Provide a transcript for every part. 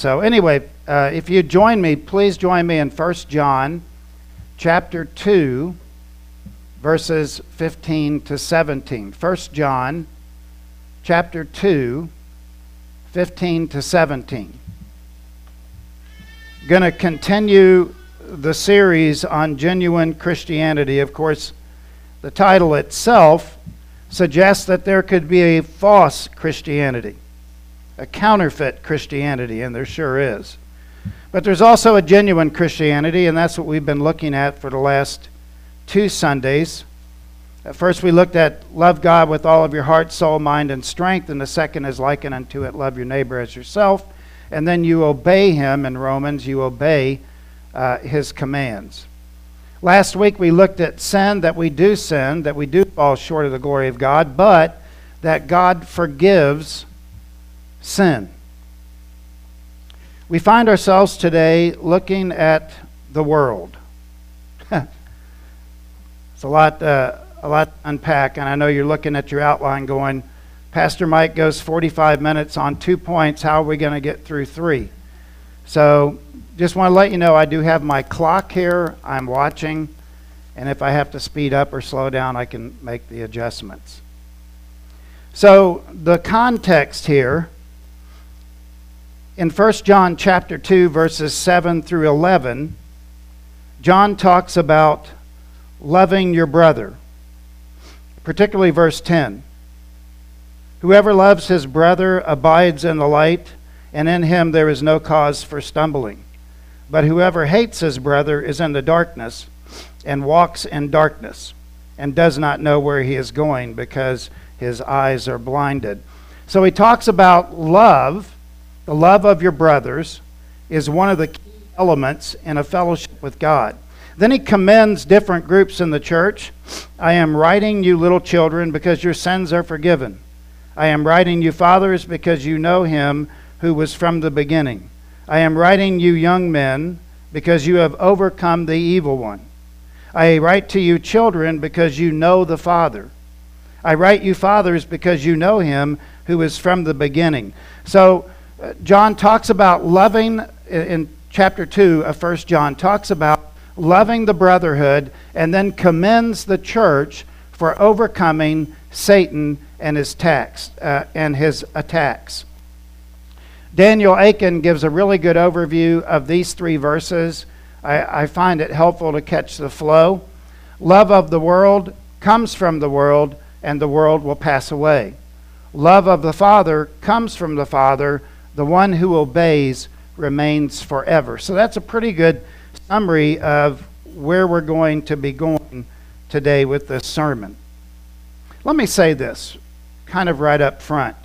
So, anyway, uh, if you join me, please join me in 1 John chapter 2, verses 15 to 17. 1 John chapter 2, 15 to 17. Going to continue the series on genuine Christianity. Of course, the title itself suggests that there could be a false Christianity, a counterfeit Christianity, and there sure is. But there's also a genuine Christianity, and that's what we've been looking at for the last two Sundays. At first, we looked at love God with all of your heart, soul, mind, and strength, and the second is likened unto it, love your neighbor as yourself. And then you obey him in Romans, you obey uh, his commands. Last week, we looked at sin, that we do sin, that we do fall short of the glory of God, but that God forgives sin. We find ourselves today looking at the world. it's a lot, uh, a lot unpack, and I know you're looking at your outline going, Pastor Mike goes 45 minutes on two points. How are we going to get through three? So, just want to let you know I do have my clock here. I'm watching, and if I have to speed up or slow down, I can make the adjustments. So, the context here in 1 John chapter 2 verses 7 through 11, John talks about loving your brother. Particularly verse 10. Whoever loves his brother abides in the light, and in him there is no cause for stumbling. But whoever hates his brother is in the darkness and walks in darkness and does not know where he is going because his eyes are blinded. So he talks about love the love of your brothers is one of the key elements in a fellowship with God. Then he commends different groups in the church. I am writing you, little children, because your sins are forgiven. I am writing you, fathers, because you know him who was from the beginning. I am writing you, young men, because you have overcome the evil one. I write to you, children, because you know the Father. I write you, fathers, because you know him who is from the beginning. So, John talks about loving, in chapter 2 of 1 John, talks about loving the brotherhood and then commends the church for overcoming Satan and his, tax, uh, and his attacks. Daniel Akin gives a really good overview of these three verses. I, I find it helpful to catch the flow. Love of the world comes from the world, and the world will pass away. Love of the Father comes from the Father, the one who obeys remains forever. So that's a pretty good summary of where we're going to be going today with this sermon. Let me say this kind of right up front.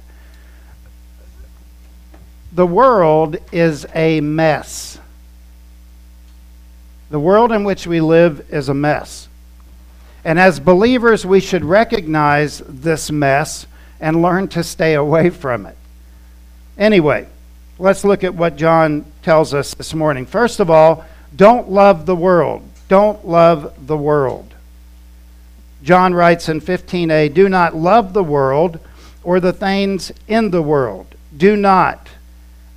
The world is a mess. The world in which we live is a mess. And as believers, we should recognize this mess and learn to stay away from it. Anyway, let's look at what John tells us this morning. First of all, don't love the world. Don't love the world. John writes in 15a Do not love the world or the things in the world. Do not.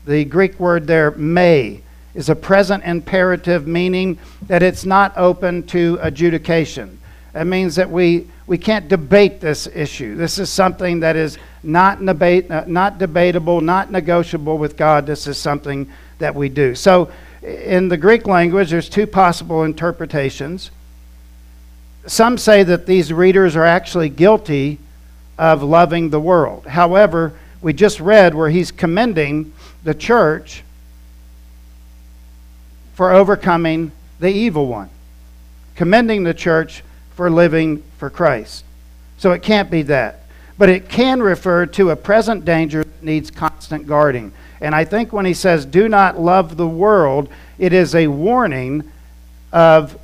The Greek word there, may, is a present imperative, meaning that it's not open to adjudication. That means that we, we can't debate this issue. This is something that is not, debate, uh, not debatable, not negotiable with God. This is something that we do. So, in the Greek language, there's two possible interpretations. Some say that these readers are actually guilty of loving the world. However, we just read where he's commending the church for overcoming the evil one, commending the church for living for Christ. So it can't be that. But it can refer to a present danger that needs constant guarding. And I think when he says, do not love the world, it is a warning of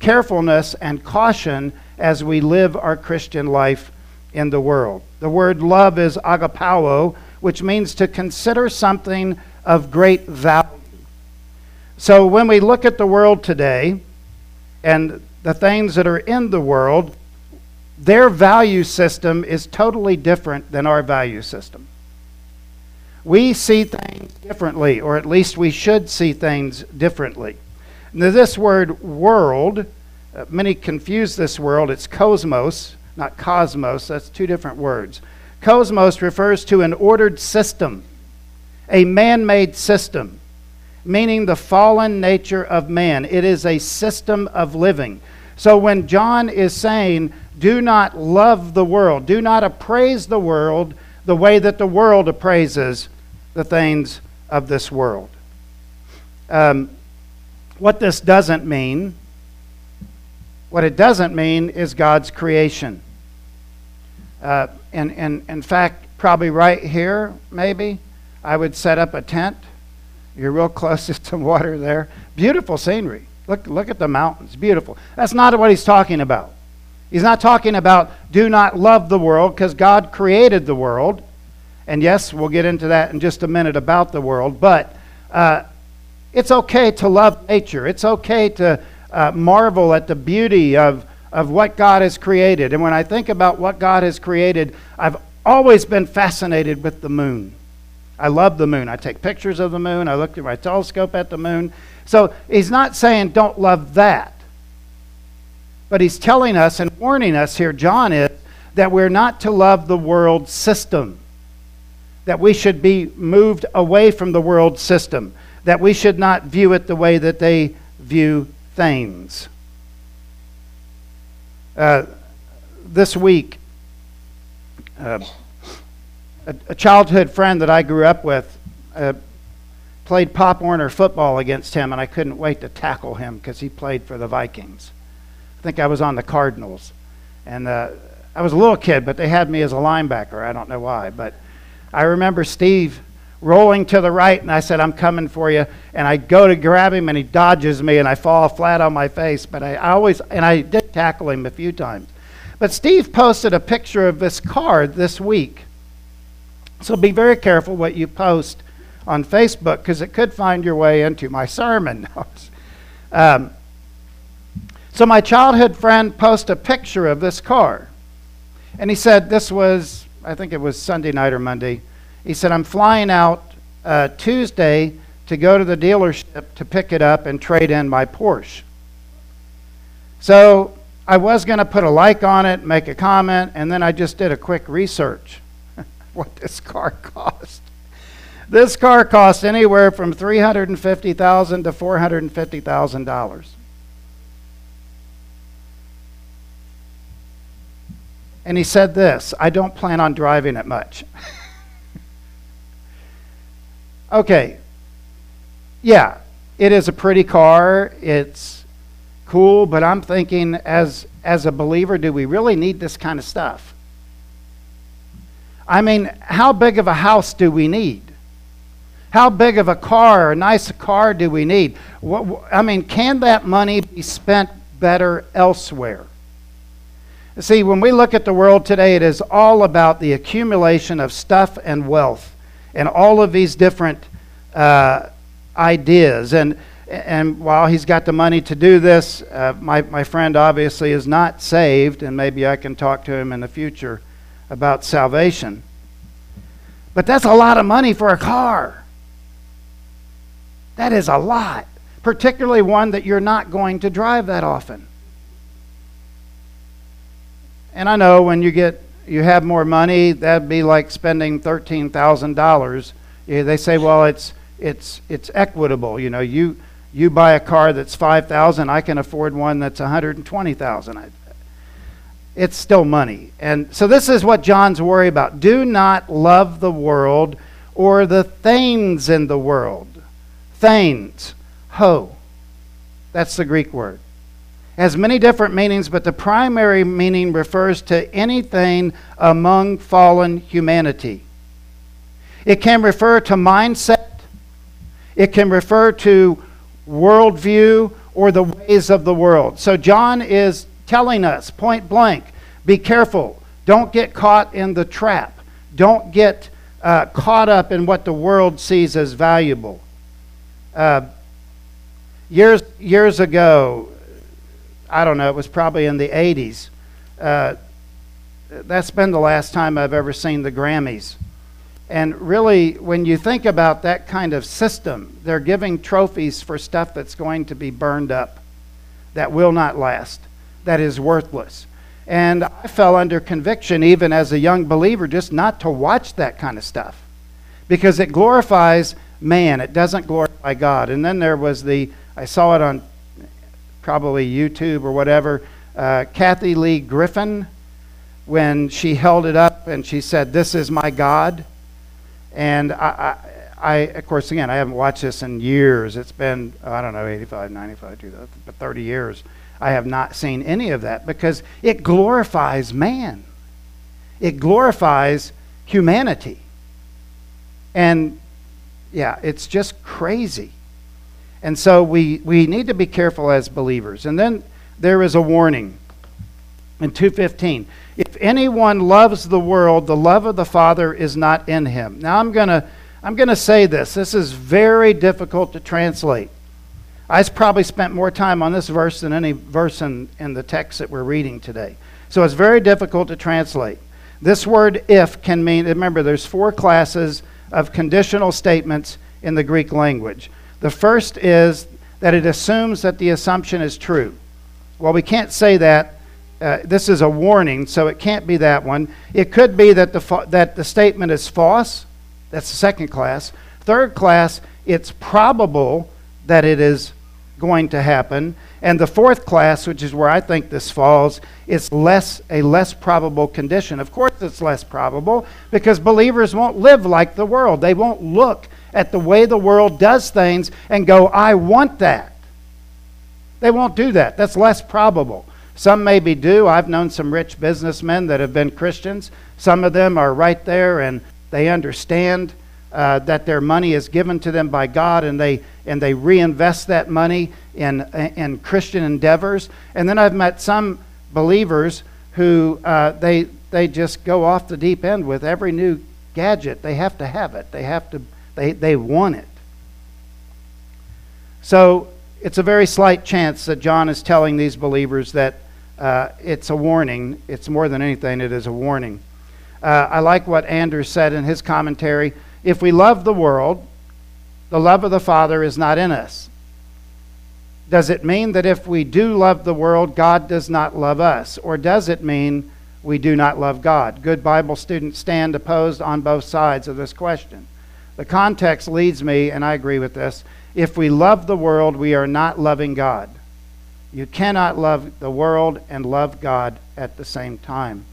carefulness and caution as we live our Christian life in the world. The word love is agapao, which means to consider something of great value. So when we look at the world today, and the things that are in the world, their value system is totally different than our value system. we see things differently, or at least we should see things differently. Now, this word world, uh, many confuse this world. It's cosmos, not cosmos. That's two different words. Cosmos refers to an ordered system, a man made system, meaning the fallen nature of man. It is a system of living. So when John is saying, do not love the world, do not appraise the world the way that the world appraises the things of this world. Um, what this doesn't mean, what it doesn't mean is God's creation. Uh, and, and in fact, probably right here, maybe, I would set up a tent. You're real close to some water there. Beautiful scenery. Look, look at the mountains. Beautiful. That's not what he's talking about. He's not talking about do not love the world because God created the world. And yes, we'll get into that in just a minute about the world. But uh, it's okay to love nature. It's okay to uh, marvel at the beauty of, of what God has created. And when I think about what God has created, I've always been fascinated with the moon. I love the moon. I take pictures of the moon. I look through my telescope at the moon. So he's not saying don't love that. But he's telling us and warning us here, John is, that we're not to love the world system, that we should be moved away from the world system, that we should not view it the way that they view things. Uh, this week, uh, a, a, childhood friend that I grew up with uh, played Pop Warner football against him, and I couldn't wait to tackle him because he played for the Vikings. I think I was on the Cardinals. And uh, I was a little kid, but they had me as a linebacker. I don't know why. But I remember Steve rolling to the right, and I said, I'm coming for you. And I go to grab him, and he dodges me, and I fall flat on my face. But I, I always, and I did tackle him a few times. But Steve posted a picture of this card this week. So be very careful what you post on Facebook because it could find your way into my sermon. um, so my childhood friend posted a picture of this car. And he said, this was, I think it was Sunday night or Monday. He said, I'm flying out uh, Tuesday to go to the dealership to pick it up and trade in my Porsche. So I was going to put a like on it, make a comment, and then I just did a quick research what this car cost. This car cost anywhere from 350,000 to $450,000. And he said this I don't plan on driving it much. okay. Yeah, it is a pretty car. It's cool, but I'm thinking as as a believer, do we really need this kind of stuff? I mean, how big of a house do we need? How big of a car, a nice car do we need? What, I mean, can that money be spent better elsewhere? See, when we look at the world today, it is all about the accumulation of stuff and wealth and all of these different uh, ideas. And, and while he's got the money to do this, uh, my, my friend obviously is not saved, and maybe I can talk to him in the future about salvation. But that's a lot of money for a car. That is a lot, particularly one that you're not going to drive that often. And I know when you get you have more money, that'd be like spending thirteen thousand dollars. They say, well, it's it's it's equitable. You know, you you buy a car that's five thousand, I can afford one that's one hundred and twenty thousand. It's still money, and so this is what John's worried about. Do not love the world or the things in the world. Things, ho. That's the Greek word has many different meanings, but the primary meaning refers to anything among fallen humanity. It can refer to mindset, it can refer to worldview or the ways of the world. So John is telling us point blank be careful. Don't get caught in the trap. Don't get uh, caught up in what the world sees as valuable. Uh, years, years ago, I don't know, it was probably in the 80s. Uh, that's been the last time I've ever seen the Grammys. And really, when you think about that kind of system, they're giving trophies for stuff that's going to be burned up, that will not last, that is worthless. And I fell under conviction, even as a young believer, just not to watch that kind of stuff because it glorifies man, it doesn't glorify God. And then there was the, I saw it on probably YouTube or whatever, uh, Kathie Lee Griffin, when she held it up and she said, This is my God. And I, I, I, of course, again, I haven't watched this in years. It's been, I don't know, 85, 95, 2000, 30 years. I have not seen any of that because it glorifies man. It glorifies humanity. And yeah, it's just crazy. And so we, we need to be careful as believers. And then there is a warning in 215 if anyone loves the world the love of the father is not in him. Now i'm going to i'm going to say this. This is very difficult to translate. I probably spent more time on this verse than any verse in, in the text that we're reading today. So it's very difficult to translate. This word if can mean remember there's four classes of conditional statements in the greek language the first is that it assumes that the assumption is true well we can't say that uh, this is a warning, so it can't be that one. It could be that the, fa- that the statement is false. That's the second class. Third class, it's probable that it is going to happen. And the fourth class, which is where I think this falls, is less a less probable condition. Of course, it's less probable because believers won't live like the world. They won't look at the way the world does things and go, I want that. They won't do that. That's less probable. Some maybe do. I've known some rich businessmen that have been Christians. Some of them are right there and they understand uh, that their money is given to them by God and they, and they reinvest that money in, in Christian endeavors. And then I've met some believers who uh, they, they just go off the deep end with every new gadget. They have to have it, they, have to, they, they want it. So it's a very slight chance that John is telling these believers that uh, it's a warning. It's more than anything, it is a warning. Uh, I like what Andrew said in his commentary. If we love the world, the love of the Father is not in us. Does it mean that if we do love the world, God does not love us? Or does it mean we do not love God? Good Bible students stand opposed on both sides of this question. The context leads me, and I agree with this. If we love the world, we are not loving God. You cannot love the world and love God at the same time.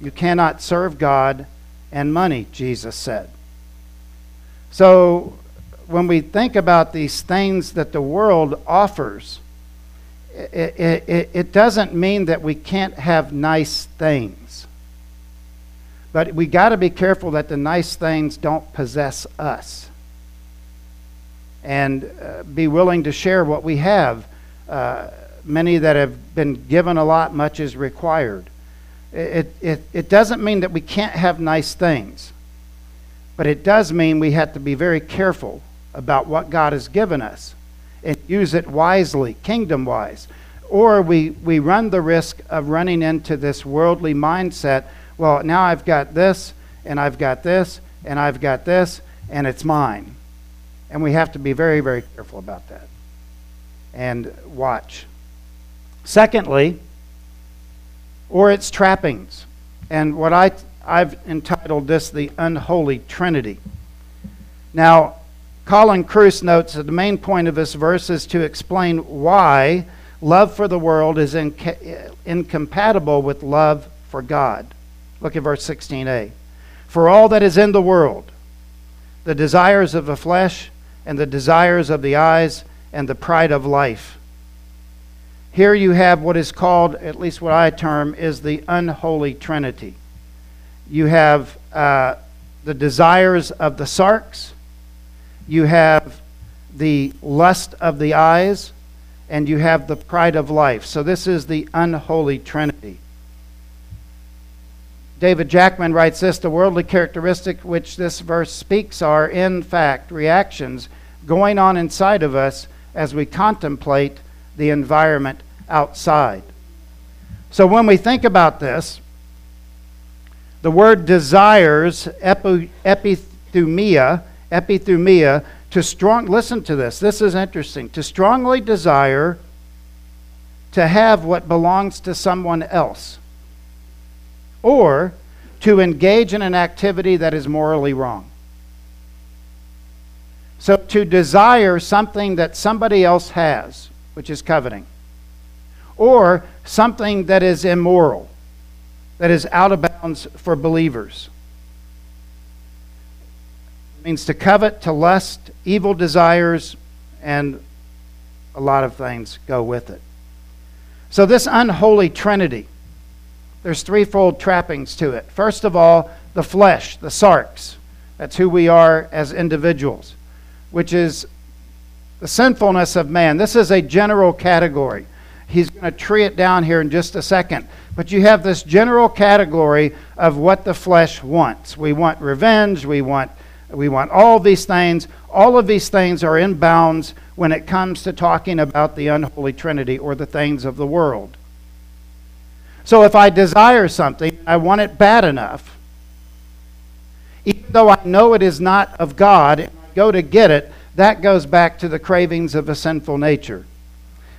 You cannot serve God and money, Jesus said. So, when we think about these things that the world offers, it, it, it, doesn't mean that we can't have nice things. But we got to be careful that the nice things don't possess us. And uh, be willing to share what we have. Uh, many that have been given a lot, much is required. It, it, it doesn't mean that we can't have nice things, but it does mean we have to be very careful about what God has given us and use it wisely, kingdom wise. Or we, we run the risk of running into this worldly mindset well, now I've got this, and I've got this, and I've got this, and it's mine. And we have to be very, very careful about that and watch. Secondly, or its trappings. And what I, I've entitled this the unholy trinity. Now, Colin Kruse notes that the main point of this verse is to explain why love for the world is inca- incompatible with love for God. Look at verse 16a. For all that is in the world, the desires of the flesh, and the desires of the eyes, and the pride of life here you have what is called, at least what I term, is the unholy trinity. You have uh, the desires of the sarx, you have the lust of the eyes, and you have the pride of life. So this is the unholy trinity. David Jackman writes this the worldly characteristic which this verse speaks are, in fact, reactions going on inside of us as we contemplate the environment outside. So when we think about this, the word desires, epi, epi, epithumia, epithumia, to strong, listen to this, this is interesting, to strongly desire to have what belongs to someone else, or to engage in an activity that is morally wrong. So to desire something that somebody else has, which is coveting, or something that is immoral, that is out of bounds for believers. It means to covet, to lust, evil desires, and a lot of things go with it. So, this unholy trinity, there's threefold trappings to it. First of all, the flesh, the sarx. That's who we are as individuals, which is the sinfulness of man. This is a general category. He's going to tree it down here in just a second. But you have this general category of what the flesh wants. We want revenge, we want we want all these things. All of these things are in bounds when it comes to talking about the unholy trinity or the things of the world. So if I desire something, I want it bad enough, even though I know it is not of God, and I go to get it, that goes back to the cravings of a sinful nature.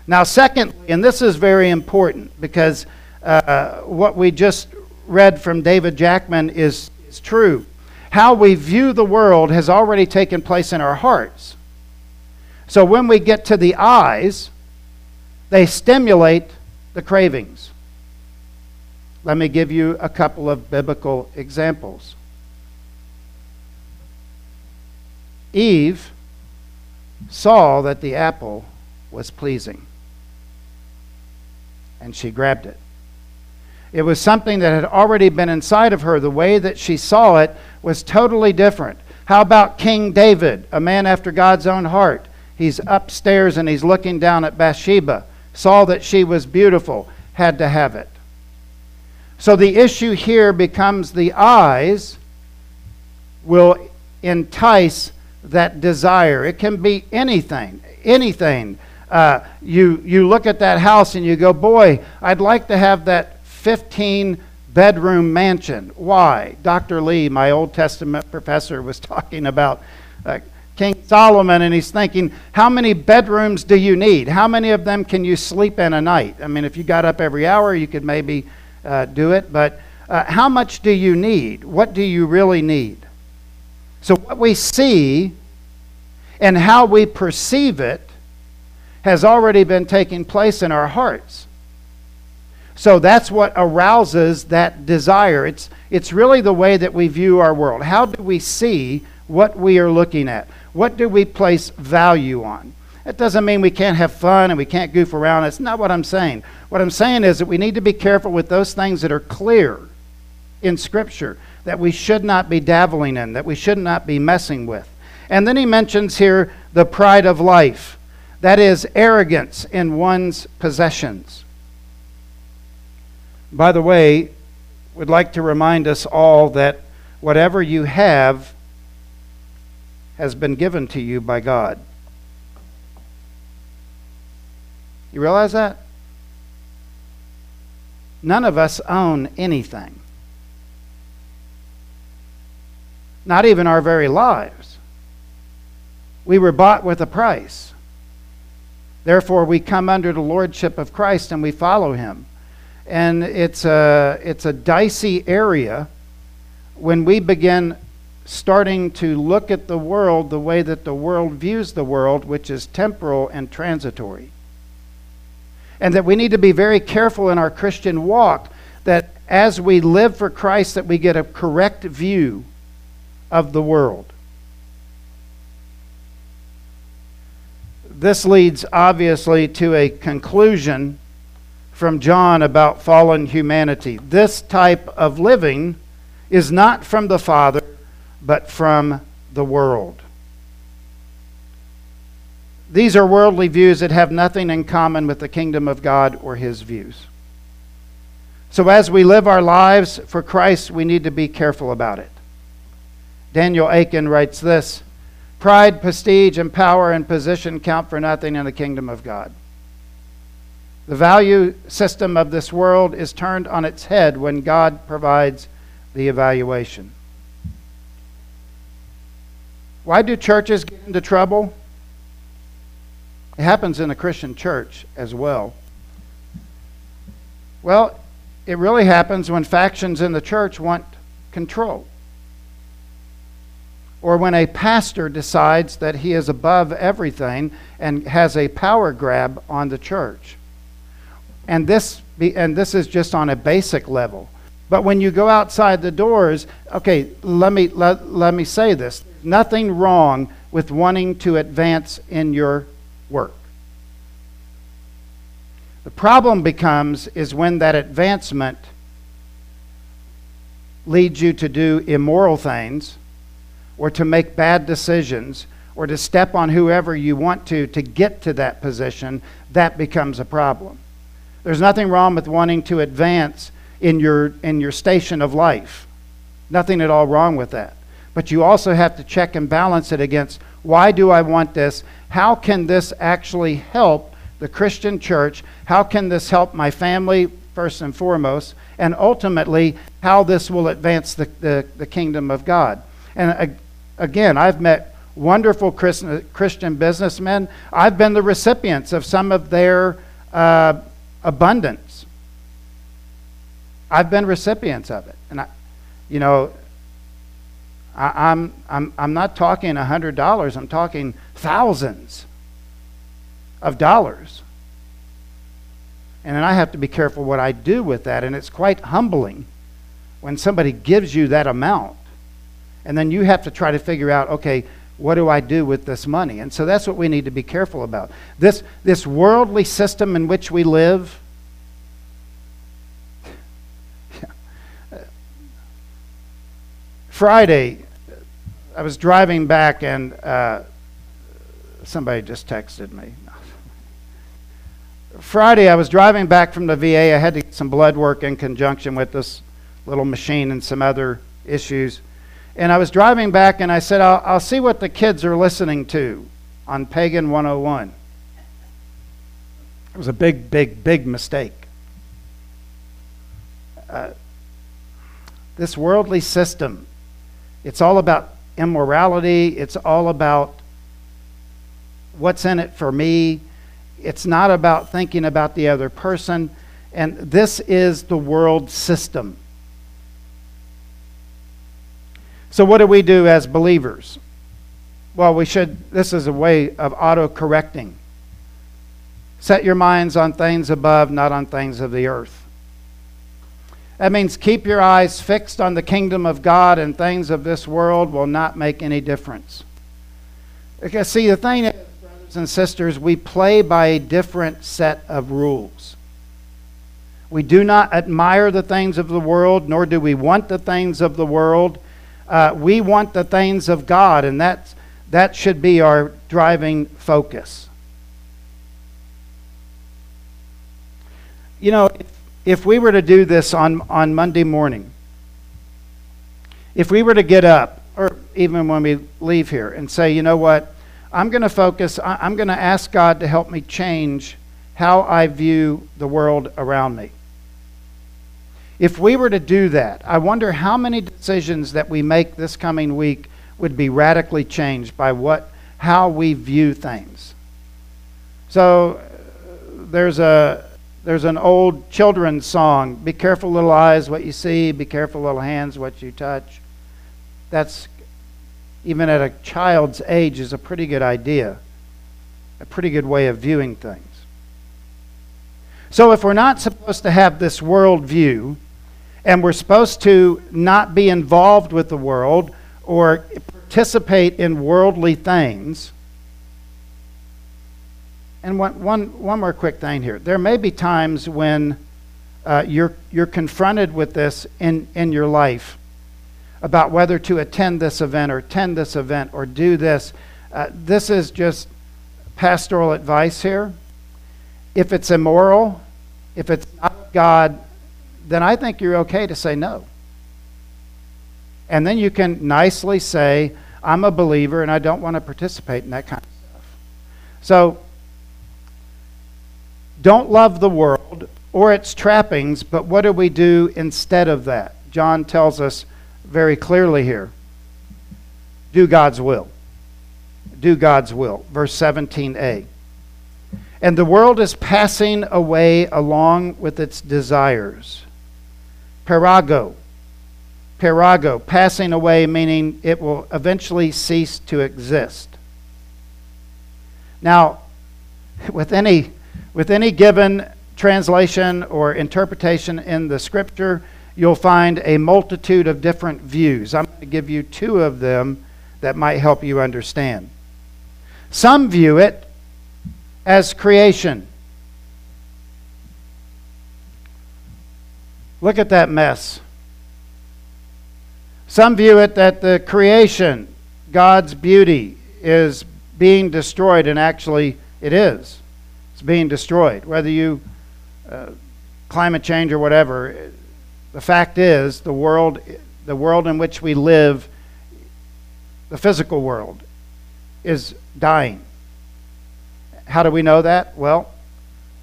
Now, secondly, and this is very important because uh, what we just read from David Jackman is, is true. How we view the world has already taken place in our hearts. So when we get to the eyes, they stimulate the cravings. Let me give you a couple of biblical examples. Eve saw that the apple was pleasing and she grabbed it. It was something that had already been inside of her. The way that she saw it was totally different. How about King David, a man after God's own heart? He's upstairs and he's looking down at Bathsheba, saw that she was beautiful, had to have it. So the issue here becomes the eyes will entice that desire. It can be anything, anything uh, you, you look at that house and you go, Boy, I'd like to have that 15 bedroom mansion. Why? Dr. Lee, my Old Testament professor, was talking about uh, King Solomon, and he's thinking, How many bedrooms do you need? How many of them can you sleep in a night? I mean, if you got up every hour, you could maybe uh, do it, but uh, how much do you need? What do you really need? So, what we see and how we perceive it has already been taking place in our hearts. So that's what arouses that desire. It's, it's really the way that we view our world. How do we see what we are looking at? What do we place value on? That doesn't mean we can't have fun and we can't goof around. That's not what I'm saying. What I'm saying is that we need to be careful with those things that are clear in Scripture that we should not be dabbling in, that we should not be messing with. And then he mentions here the pride of life. That is arrogance in one's possessions. By the way, would like to remind us all that whatever you have has been given to you by God. You realize that? None of us own anything. Not even our very lives. We were bought with a price. Therefore, we come under the lordship of Christ and we follow him. And it's a, it's a dicey area when we begin starting to look at the world the way that the world views the world, which is temporal and transitory. And that we need to be very careful in our Christian walk that as we live for Christ that we get a correct view of the world. this leads obviously to a conclusion from John about fallen humanity. This type of living is not from the Father, but from the world. These are worldly views that have nothing in common with the kingdom of God or his views. So, as we live our lives for Christ, we need to be careful about it. Daniel Akin writes this Pride, prestige, and power and position count for nothing in the kingdom of God. The value system of this world is turned on its head when God provides the evaluation. Why do churches get into trouble? It happens in the Christian church as well. Well, it really happens when factions in the church want control. Or when a pastor decides that he is above everything and has a power grab on the church. And this, be, and this is just on a basic level. But when you go outside the doors, okay, let me, let, let me say this. Nothing wrong with wanting to advance in your work. The problem becomes is when that advancement leads you to do immoral things or to make bad decisions or to step on whoever you want to to get to that position, that becomes a problem. There's nothing wrong with wanting to advance in your, in your station of life. Nothing at all wrong with that. But you also have to check and balance it against why do I want this? How can this actually help the Christian church? How can this help my family, first and foremost? And ultimately, how this will advance the, the, the kingdom of God. And again, I've met wonderful Christian businessmen. I've been the recipients of some of their uh, abundance. I've been recipients of it. And I, you know, I, am I'm, I'm not talking $100, I'm talking thousands of dollars. And then I have to be careful what I do with that. And it's quite humbling when somebody gives you that amount. And then you have to try to figure out, okay, what do I do with this money? And so that's what we need to be careful about. This, this worldly system in which we live. Friday, I was driving back and uh, somebody just texted me. Friday, I was driving back from the VA. I had to get some blood work in conjunction with this little machine and some other issues. And I was driving back and I said, I'll, I'll see what the kids are listening to on Pagan 101. It was a big, big, big mistake. Uh, this worldly system, it's all about immorality, it's all about what's in it for me. It's not about thinking about the other person. And this is the world system. So, what do we do as believers? Well, we should, this is a way of auto correcting. Set your minds on things above, not on things of the earth. That means keep your eyes fixed on the kingdom of God, and things of this world will not make any difference. Because, see, the thing is, brothers and sisters, we play by a different set of rules. We do not admire the things of the world, nor do we want the things of the world. Uh, we want the things of God, and that's, that should be our driving focus. You know, if we were to do this on, on Monday morning, if we were to get up, or even when we leave here, and say, you know what, I'm going to focus, I'm going to ask God to help me change how I view the world around me. If we were to do that, I wonder how many decisions that we make this coming week would be radically changed by what how we view things. So uh, there's a there's an old children's song, be careful little eyes what you see, be careful little hands what you touch. That's even at a child's age is a pretty good idea. A pretty good way of viewing things. So if we're not supposed to have this world view, and we're supposed to not be involved with the world or participate in worldly things. And one, one, one more quick thing here. There may be times when uh, you're, you're confronted with this in, in your life about whether to attend this event or attend this event or do this. Uh, this is just pastoral advice here. If it's immoral, if it's not God, then I think you're okay to say no. And then you can nicely say, I'm a believer and I don't want to participate in that kind of stuff. So, don't love the world or its trappings, but what do we do instead of that? John tells us very clearly here do God's will. do God's will. Verse 17a. And the world is passing away along with its desires. Perago. Perago. passing away, meaning it will eventually cease to exist. Now, with any, with any given translation or interpretation in the scripture, you'll find a multitude of different views. I'm going to give you two of them that might help you understand. Some view it as creation. Look at that mess. Some view it that the creation, God's beauty, is being destroyed, and actually it is. Being destroyed. Whether you uh, climate change or whatever, the fact is the world, the world in which we live, the physical world, is dying. How do we know that? Well,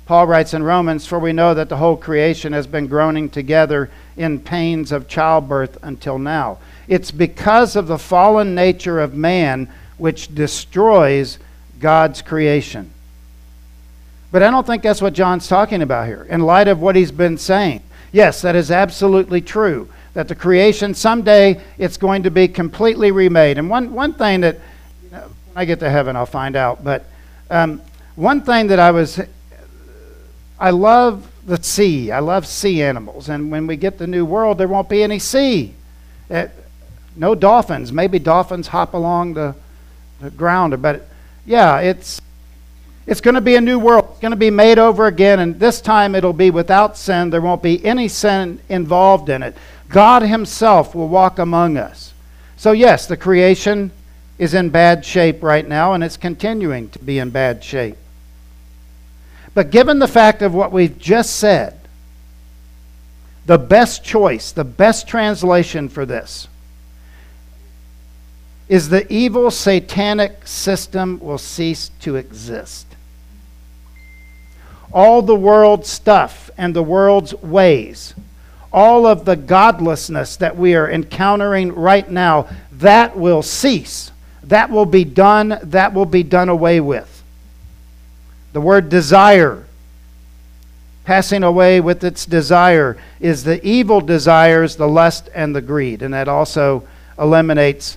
Paul writes in Romans, For we know that the whole creation has been groaning together in pains of childbirth until now. It's because of the fallen nature of man which destroys God's creation. But I don't think that's what John's talking about here, in light of what he's been saying. Yes, that is absolutely true. That the creation, someday, it's going to be completely remade. And one, one thing that, you know, when I get to heaven, I'll find out. But um, one thing that I was, I love the sea. I love sea animals. And when we get the new world, there won't be any sea. It, uh, no dolphins. Maybe dolphins hop along the, the ground. But yeah, it's it's going to be a new world. It's going to be made over again, and this time it'll be without sin. There won't be any sin involved in it. God Himself will walk among us. So, yes, the creation is in bad shape right now, and it's continuing to be in bad shape. But given the fact of what we've just said, the best choice, the best translation for this is the evil satanic system will cease to exist. All the world's stuff and the world's ways, all of the godlessness that we are encountering right now, that will cease. That will be done, that will be done away with. The word desire, passing away with its desire, is the evil desires, the lust, and the greed. And that also eliminates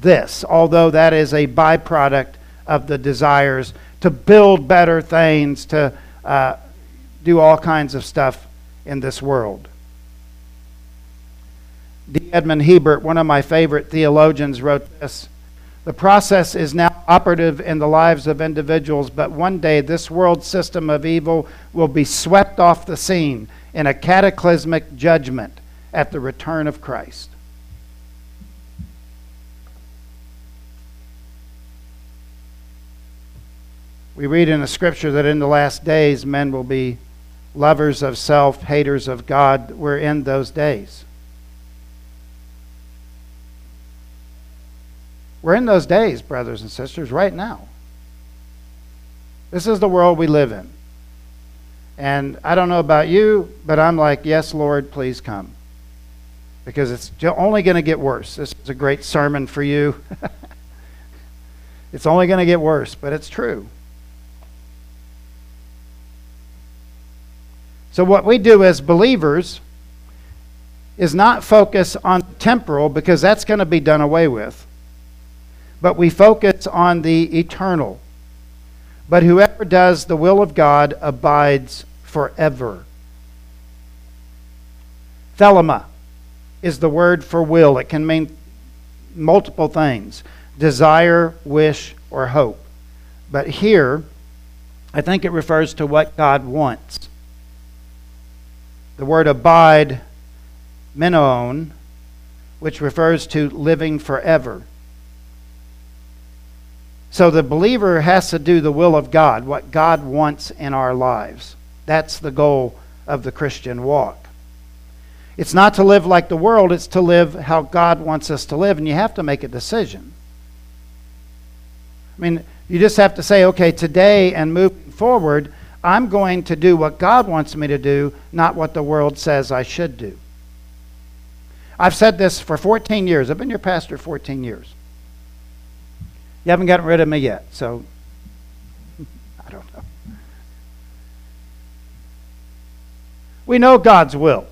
this, although that is a byproduct of the desires to build better things, to uh, do all kinds of stuff in this world. D. Edmond Hiebert, one of my favorite theologians, wrote this The process is now operative in the lives of individuals, but one day this world system of evil will be swept off the scene in a cataclysmic judgment at the return of Christ. We read in the scripture that in the last days men will be lovers of self, haters of God. We're in those days. We're in those days, brothers and sisters, right now. This is the world we live in. And I don't know about you, but I'm like, yes, Lord, please come. Because it's only going to get worse. This is a great sermon for you. it's only going to get worse, but it's true. So, what we do as believers is not focus on temporal because that's going to be done away with, but we focus on the eternal. But whoever does the will of God abides forever. Thelema is the word for will. It can mean multiple things desire, wish, or hope. But here, I think it refers to what God wants. The word abide, menon, which refers to living forever. So the believer has to do the will of God, what God wants in our lives. That's the goal of the Christian walk. It's not to live like the world, it's to live how God wants us to live, and you have to make a decision. I mean, you just have to say, okay, today and move forward, I'm going to do what God wants me to do, not what the world says I should do. I've said this for 14 years. I've been your pastor 14 years. You haven't gotten rid of me yet, so I don't know. We know God's will.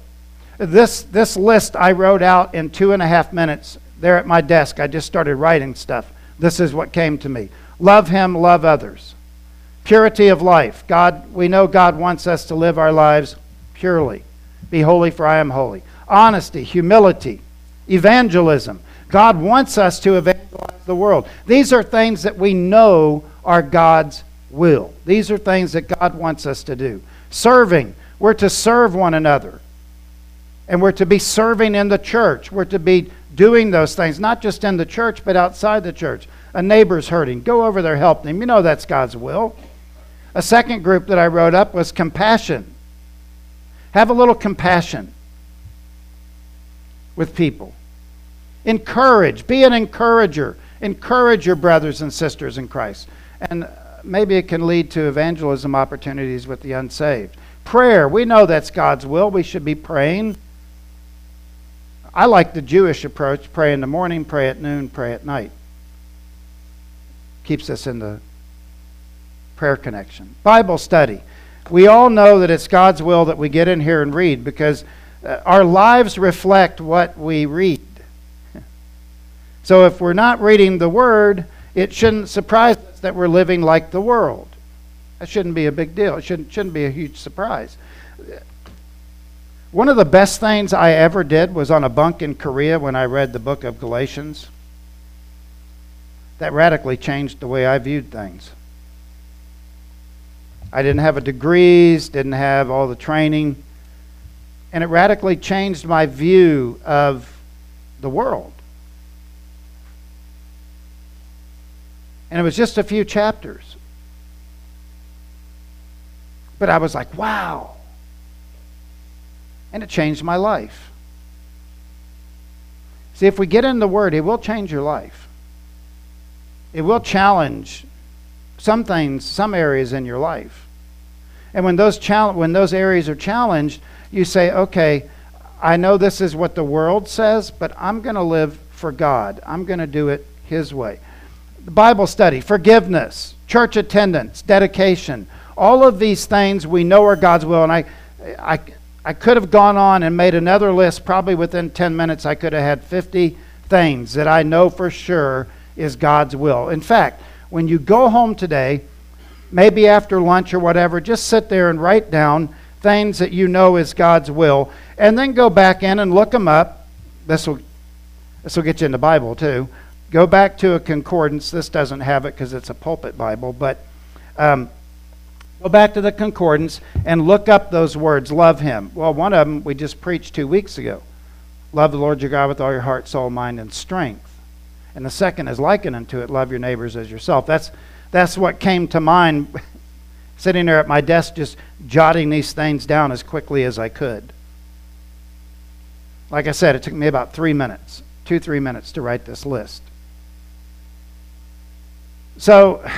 This, this list I wrote out in two and a half minutes there at my desk. I just started writing stuff. This is what came to me. Love Him, love others. Purity of life. God, we know God wants us to live our lives purely. Be holy, for I am holy. Honesty, humility, evangelism. God wants us to evangelize the world. These are things that we know are God's will. These are things that God wants us to do. Serving. We're to serve one another. And we're to be serving in the church. We're to be doing those things, not just in the church, but outside the church. A neighbor's hurting. Go over there, help them. You know that's God's will. A second group that I wrote up was compassion. Have a little compassion with people. Encourage. Be an encourager. Encourage your brothers and sisters in Christ. And maybe it can lead to evangelism opportunities with the unsaved. Prayer. We know that's God's will. We should be praying. I like the Jewish approach pray in the morning, pray at noon, pray at night. Keeps us in the prayer connection. Bible study. We all know that it's God's will that we get in here and read because uh, our lives reflect what we read. So if we're not reading the Word, it shouldn't surprise us that we're living like the world. That shouldn't be a big deal. It shouldn't, shouldn't be a huge surprise. One of the best things I ever did was on a bunk in Korea when I read the book of Galatians. That radically changed the way I viewed things. I didn't have a degrees, didn't have all the training, and it radically changed my view of the world. And it was just a few chapters. But I was like, wow and it changed my life. See, if we get in the Word, it will change your life. It will challenge some things, some areas in your life. And when those, when those areas are challenged, you say, okay, I know this is what the world says, but I'm going to live for God. I'm going to do it His way. The Bible study, forgiveness, church attendance, dedication, all of these things we know are God's will. And I, I, I could have gone on and made another list. Probably within 10 minutes, I could have had 50 things that I know for sure is God's will. In fact, when you go home today, maybe after lunch or whatever, just sit there and write down things that you know is God's will, and then go back in and look them up. This will this will get you in the Bible too. Go back to a concordance. This doesn't have it because it's a pulpit Bible, but um, Go back to the concordance and look up those words, love him. Well, one of them we just preached two weeks ago. Love the Lord your God with all your heart, soul, mind, and strength. And the second is likened unto it, love your neighbors as yourself. That's, that's what came to mind sitting there at my desk, just jotting these things down as quickly as I could. Like I said, it took me about three minutes, two, three minutes to write this list. So,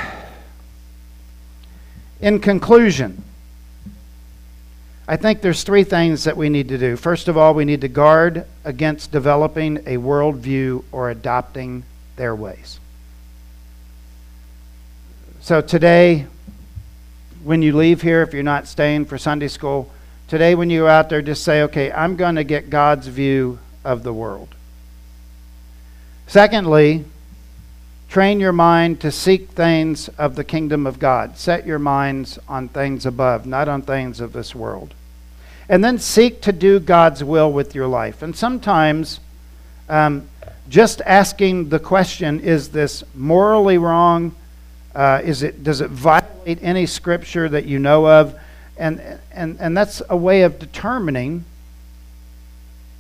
in conclusion, I think there's three things that we need to do. First of all, we need to guard against developing a worldview or adopting their ways. So today, when you leave here, if you're not staying for Sunday school, today when you're out there, just say, okay, I'm going to get God's view of the world. Secondly, Train your mind to seek things of the kingdom of God. Set your minds on things above, not on things of this world. And then seek to do God's will with your life. And sometimes, um, just asking the question, is this morally wrong? Uh, is it, does it violate any scripture that you know of? And, and, and that's a way of determining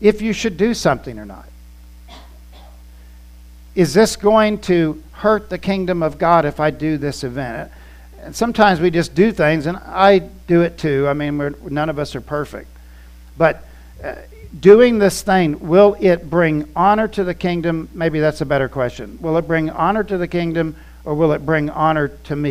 if you should do something or not is this going to hurt the kingdom of God if I do this event? And sometimes we just do things, and I do it too. I mean, none of us are perfect. But uh, doing this thing, will it bring honor to the kingdom? Maybe that's a better question. Will it bring honor to the kingdom, or will it bring honor to me?